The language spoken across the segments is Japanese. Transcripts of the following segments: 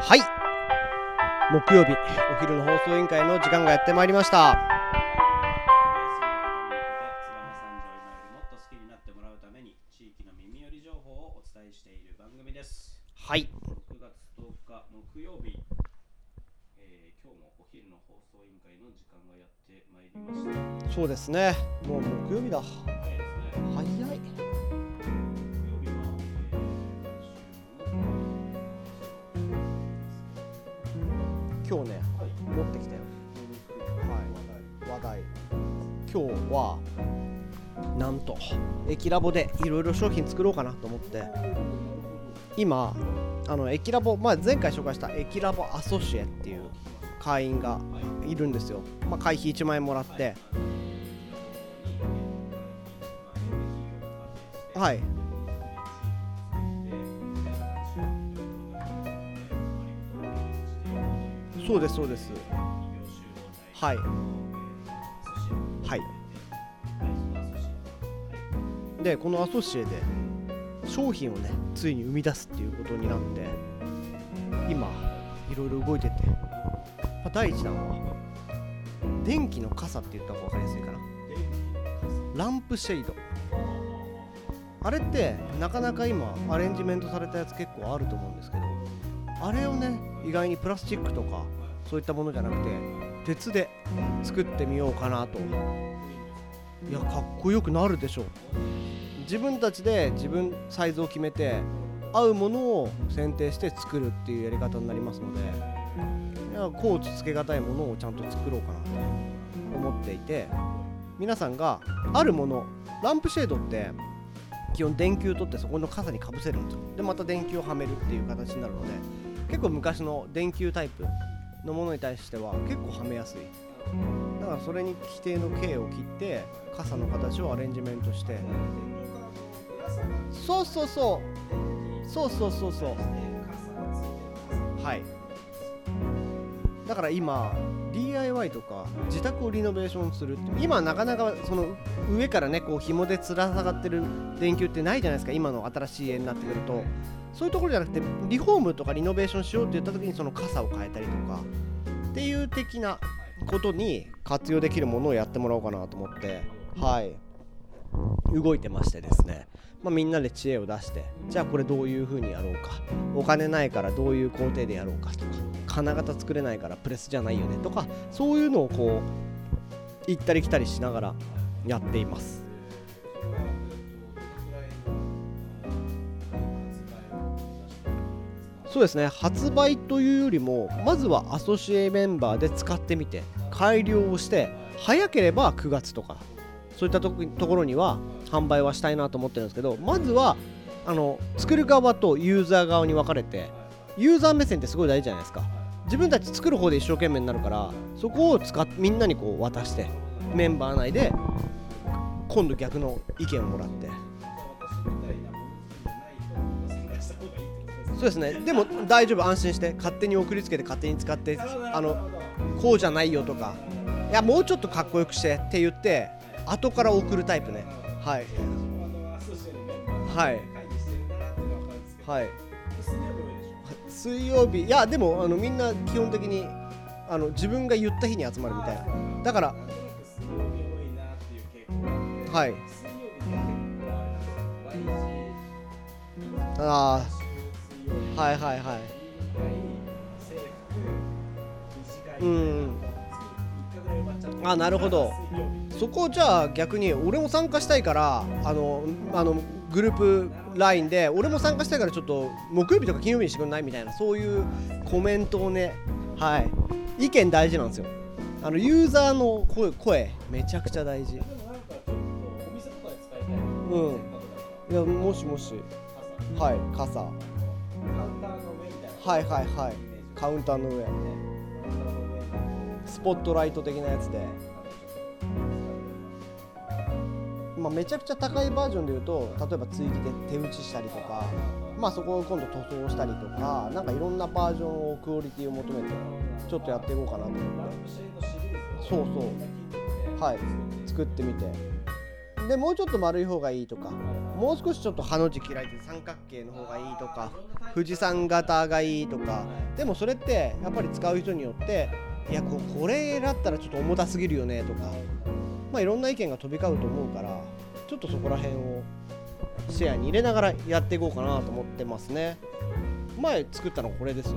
はい。木曜日お昼の放送委員会の時間がやってまいりました。はい。6月10日木曜日、えー今日もお昼の放送委員会の時間がやってまいりました。そうですね。もう木曜日だ。早い今日ねはい持ってきたよ。はい。話題。今日はなんと駅ラボでいろいろ商品作ろうかなと思って。今あの駅ラボ、まあ、前回紹介した駅ラボアソシエっていう会員がいるんですよ、まあ、会費1万円もらって。はいそうですそうです。はい。はい。でこのアソシエで商品をねついに生み出すっていうことになって今いろいろ動いてて、まあ、第一弾は電気の傘って言った方が分かりやすいかな。ランプシェイド。あれってなかなか今アレンジメントされたやつ結構あると思うんですけどあれをね意外にプラスチックとかそういったものじゃなくて鉄で作ってみようかなと。いやかっこよくなるでしょう。自分たちで自分サイズを決めて合うものを選定して作るっていうやり方になりますのでいやコーツつけがたいものをちゃんと作ろうかなと思っていて皆さんがあるものランプシェードって基本電球取ってそこの傘にかぶせるんですよ。でまた電球をはめるっていう形になるので結構昔の電球タイプのものに対しては結構はめやすい。だからそれに規定の径を切って傘の形をアレンジメントして。そうそうそう。そうそうそうそう。はい。だから今 DIY とか自宅をリノベーションするって今なかなかその上からねこう紐でつら下がってる電球ってないじゃないですか今の新しい家になってくると。そういうところじゃなくてリフォームとかリノベーションしようって言った時にその傘を変えたりとかっていう的なことに活用できるものをやってもらおうかなと思って。はい。動いてましてですね、まあ、みんなで知恵を出してじゃあこれどういう風にやろうか。お金ないからどういう工程でやろうかとか金型作れないからプレスじゃないよね。とかそういうのをこう行ったり来たりしながらやっています。そうですね。発売というよりもまずはアソシエメンバーで使ってみて改良をして早ければ9月とかそういったところには販売はしたいなと思ってるんですけどまずはあの作る側とユーザー側に分かれてユーザー目線ってすごい大事じゃないですか。自分たち作る方で一生懸命になるからそこを使っみんなにこう渡してメンバー内で今度逆の意見をもらって。そうですね。でも大丈夫安心して勝手に送りつけて勝手に使ってあのこうじゃないよとかいやもうちょっとかっこよくしてって言って後から送るタイプね。はい。はい。はい。水曜日。いやでもあのみんな基本的にあの自分が言った日に集まるみたいな。だからはい。ああはいはいはい。うん。あなるほど。そこじゃあ逆に俺も参加したいからあのあのグループ LINE で俺も参加したいからちょっと木曜日とか金曜日にしてくんない？みたいなそういうコメントをねはい。意見大事なんですよ。あのユーザーの声声めちゃくちゃ大事。うん。いやもしもし。はい傘。はいはいはい。カウンターの上。スポットライト的なやつで。まあ、めちゃくちゃ高いバージョンで言うと例えば追記で手打ちしたりとか、まあ、そこを今度塗装したりとかなんかいろんなバージョンをクオリティを求めてちょっとやっていこうかなと思って。そうそう。はい。作ってみて。でもうちょっと丸い方がいいとかもう少しちょっとハの字開いて三角形の方がいいとか富士山型がいいとか。でもそれってやっぱり使う人によっていやこれだったらちょっと重たすぎるよねとか。まあいろんな意見が飛び交うと思うからちょっとそこら辺をシェアに入れながらやっていこうかなと思ってますね。前作ったのこれですよ。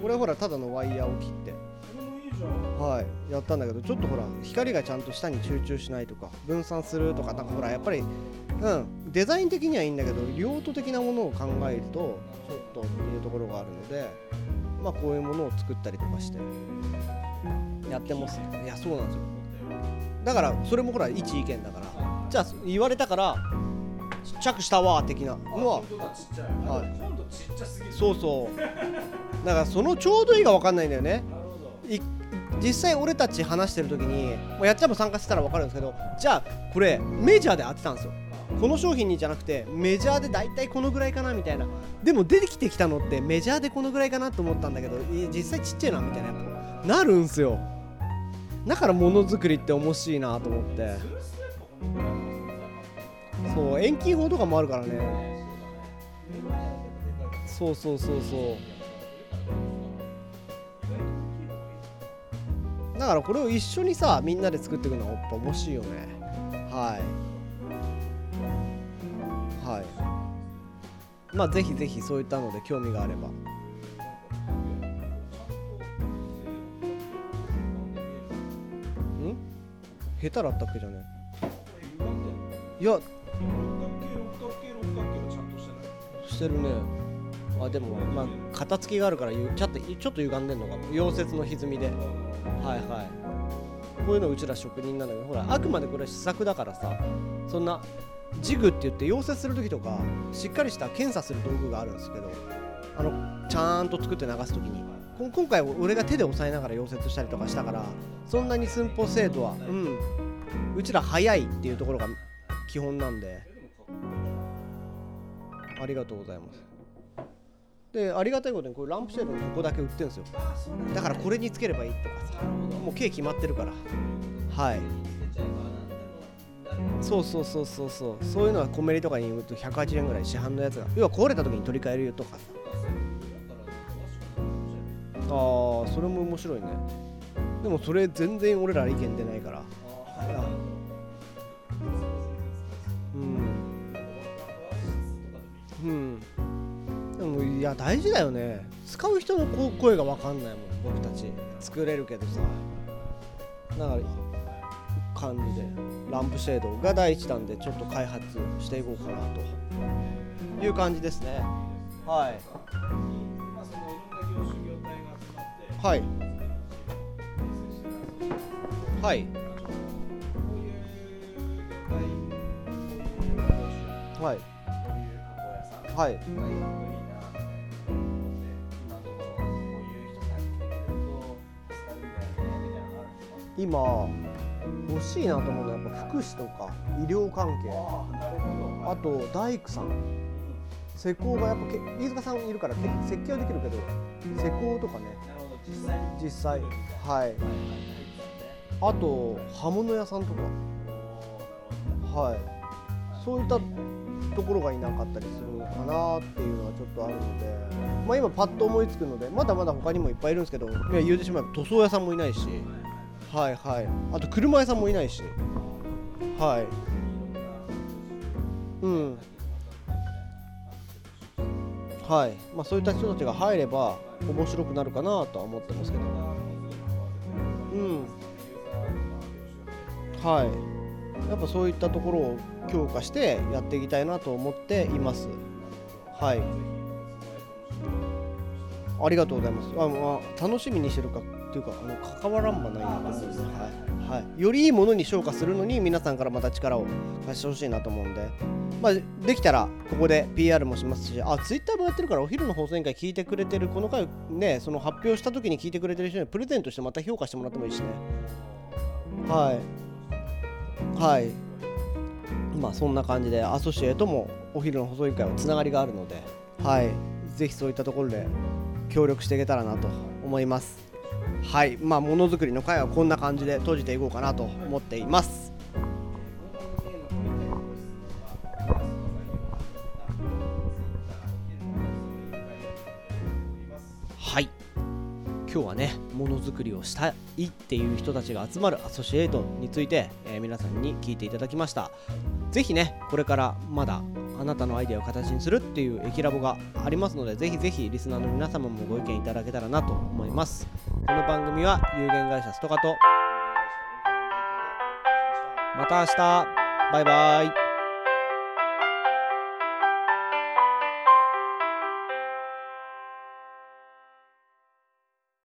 これほらただのワイヤーを切って。はい。やったんだけどちょっとほら光がちゃんと下に集中しないとか分散するとかなんかほらやっぱりうん。デザイン的にはいいんだけど用途的なものを考えるとちょっとっていうところがあるのでまあこういうものを作ったりとかしてやってますね。いやそうなんですよ。だからそれもほら一意見だから。じゃあ言われたからちっちゃくしたわ的なのは本当だちっちゃい、はい。今度ちっちゃすぎる。そうそう。だからそのちょうどいいが分かんないんだよね。なるほどい実際俺たち話してる時にもうやっちゃんも参加してたら分かるんですけどじゃあこれメジャーで当てたんですよこの商品にじゃなくてメジャーで大体このぐらいかなみたいな。でも出てきてきたのってメジャーでこのぐらいかなと思ったんだけど実際ちっちゃいなみたいなやっぱなるんすよ。だからものづくりって面白いなと思って。そう遠近法とかもあるからね。そうそうそうそう。だからこれを一緒にさみんなで作っていくのはやっぱ面白いよね。はい。まあぜひぜひそういったので興味があれば。ん？下手だったっけじゃね？いや。してるね。あでもまあ型付きがあるからちょっとちょっと歪んでんのか溶接の歪みで。はいはい。こういうのうちら職人なのよ。ほらあくまでこれ試作だからさ。そんなジグって言って溶接する時とかしっかりした検査する道具があるんですけどあのちゃんと作って流す時に今回俺が手で押さえながら溶接したりとかしたからそんなに寸法精度はうんうちら早いっていうところが基本なんでありがとうございます。でありがたいことにこれランプシェードのここだけ売ってるんですよ。だからこれにつければいいとかさもう計決まってるから。はい。そうそうそうそうそう。そういうのはコンビニとかに売ると180円ぐらい市販のやつが。要は壊れた時に取り替えるとかさ。あーそれも面白いね。でもそれ全然俺ら意見出ないから。うん。うん。でもいや大事だよね。使う人の声が分かんないもん僕たち。作れるけどさ。だから感じでランプシェードが第1弾でちょっと開発していこうかなという感じですね。はい。はい。はい。はい。はい。今欲しいなと思うのはやっぱ福祉とか医療関係。あと大工さん。施工がやっぱけ飯塚さんいるからけ設計はできるけど施工とかね。実際はい。あと刃物屋さんとか。はい。そういったところがいなかったりするのかなっていうのはちょっとあるので。まあ今パッと思いつくのでまだまだ他にもいっぱいいるんですけどいや言うてしまえば塗装屋さんもいないしはいはい。あと車屋さんもいないし。はい。うん。はい。まあそういった人たちが入れば面白くなるかなとは思ってますけど。うん。はい。やっぱそういったところを強化してやっていきたいなと思っています。はい。ありがとうございます。あ、まあ、楽しみにしてるか。っていうかあの関わらんばないなと思うんで、はい。はい、よりいいものに昇華するのに皆さんからまた力を貸してほしいなと思うんで、まあ、できたらここで PR もしますしあツイッターもやってるからお昼の放送委員会聞いてくれてるこの回ねその発表した時に聞いてくれてる人にプレゼントしてまた評価してもらってもいいしね。はい。はい。まあそんな感じでアソシエイトもお昼の放送委員会はつながりがあるのではい。ぜひそういったところで協力していけたらなと思います。はい。まあものづくりの会はこんな感じで閉じていこうかなと思っています。はい。今日はねものづくりをしたいっていう人たちが集まるアソシエイトについて、えー皆さんに聞いていただきました。ぜひねこれからまだあなたのアイデアを形にするっていう駅ラボがありますのでぜひぜひリスナーの皆様もご意見いただけたらなと思います。この番組は有限会社ストカと。また明日。バイバイ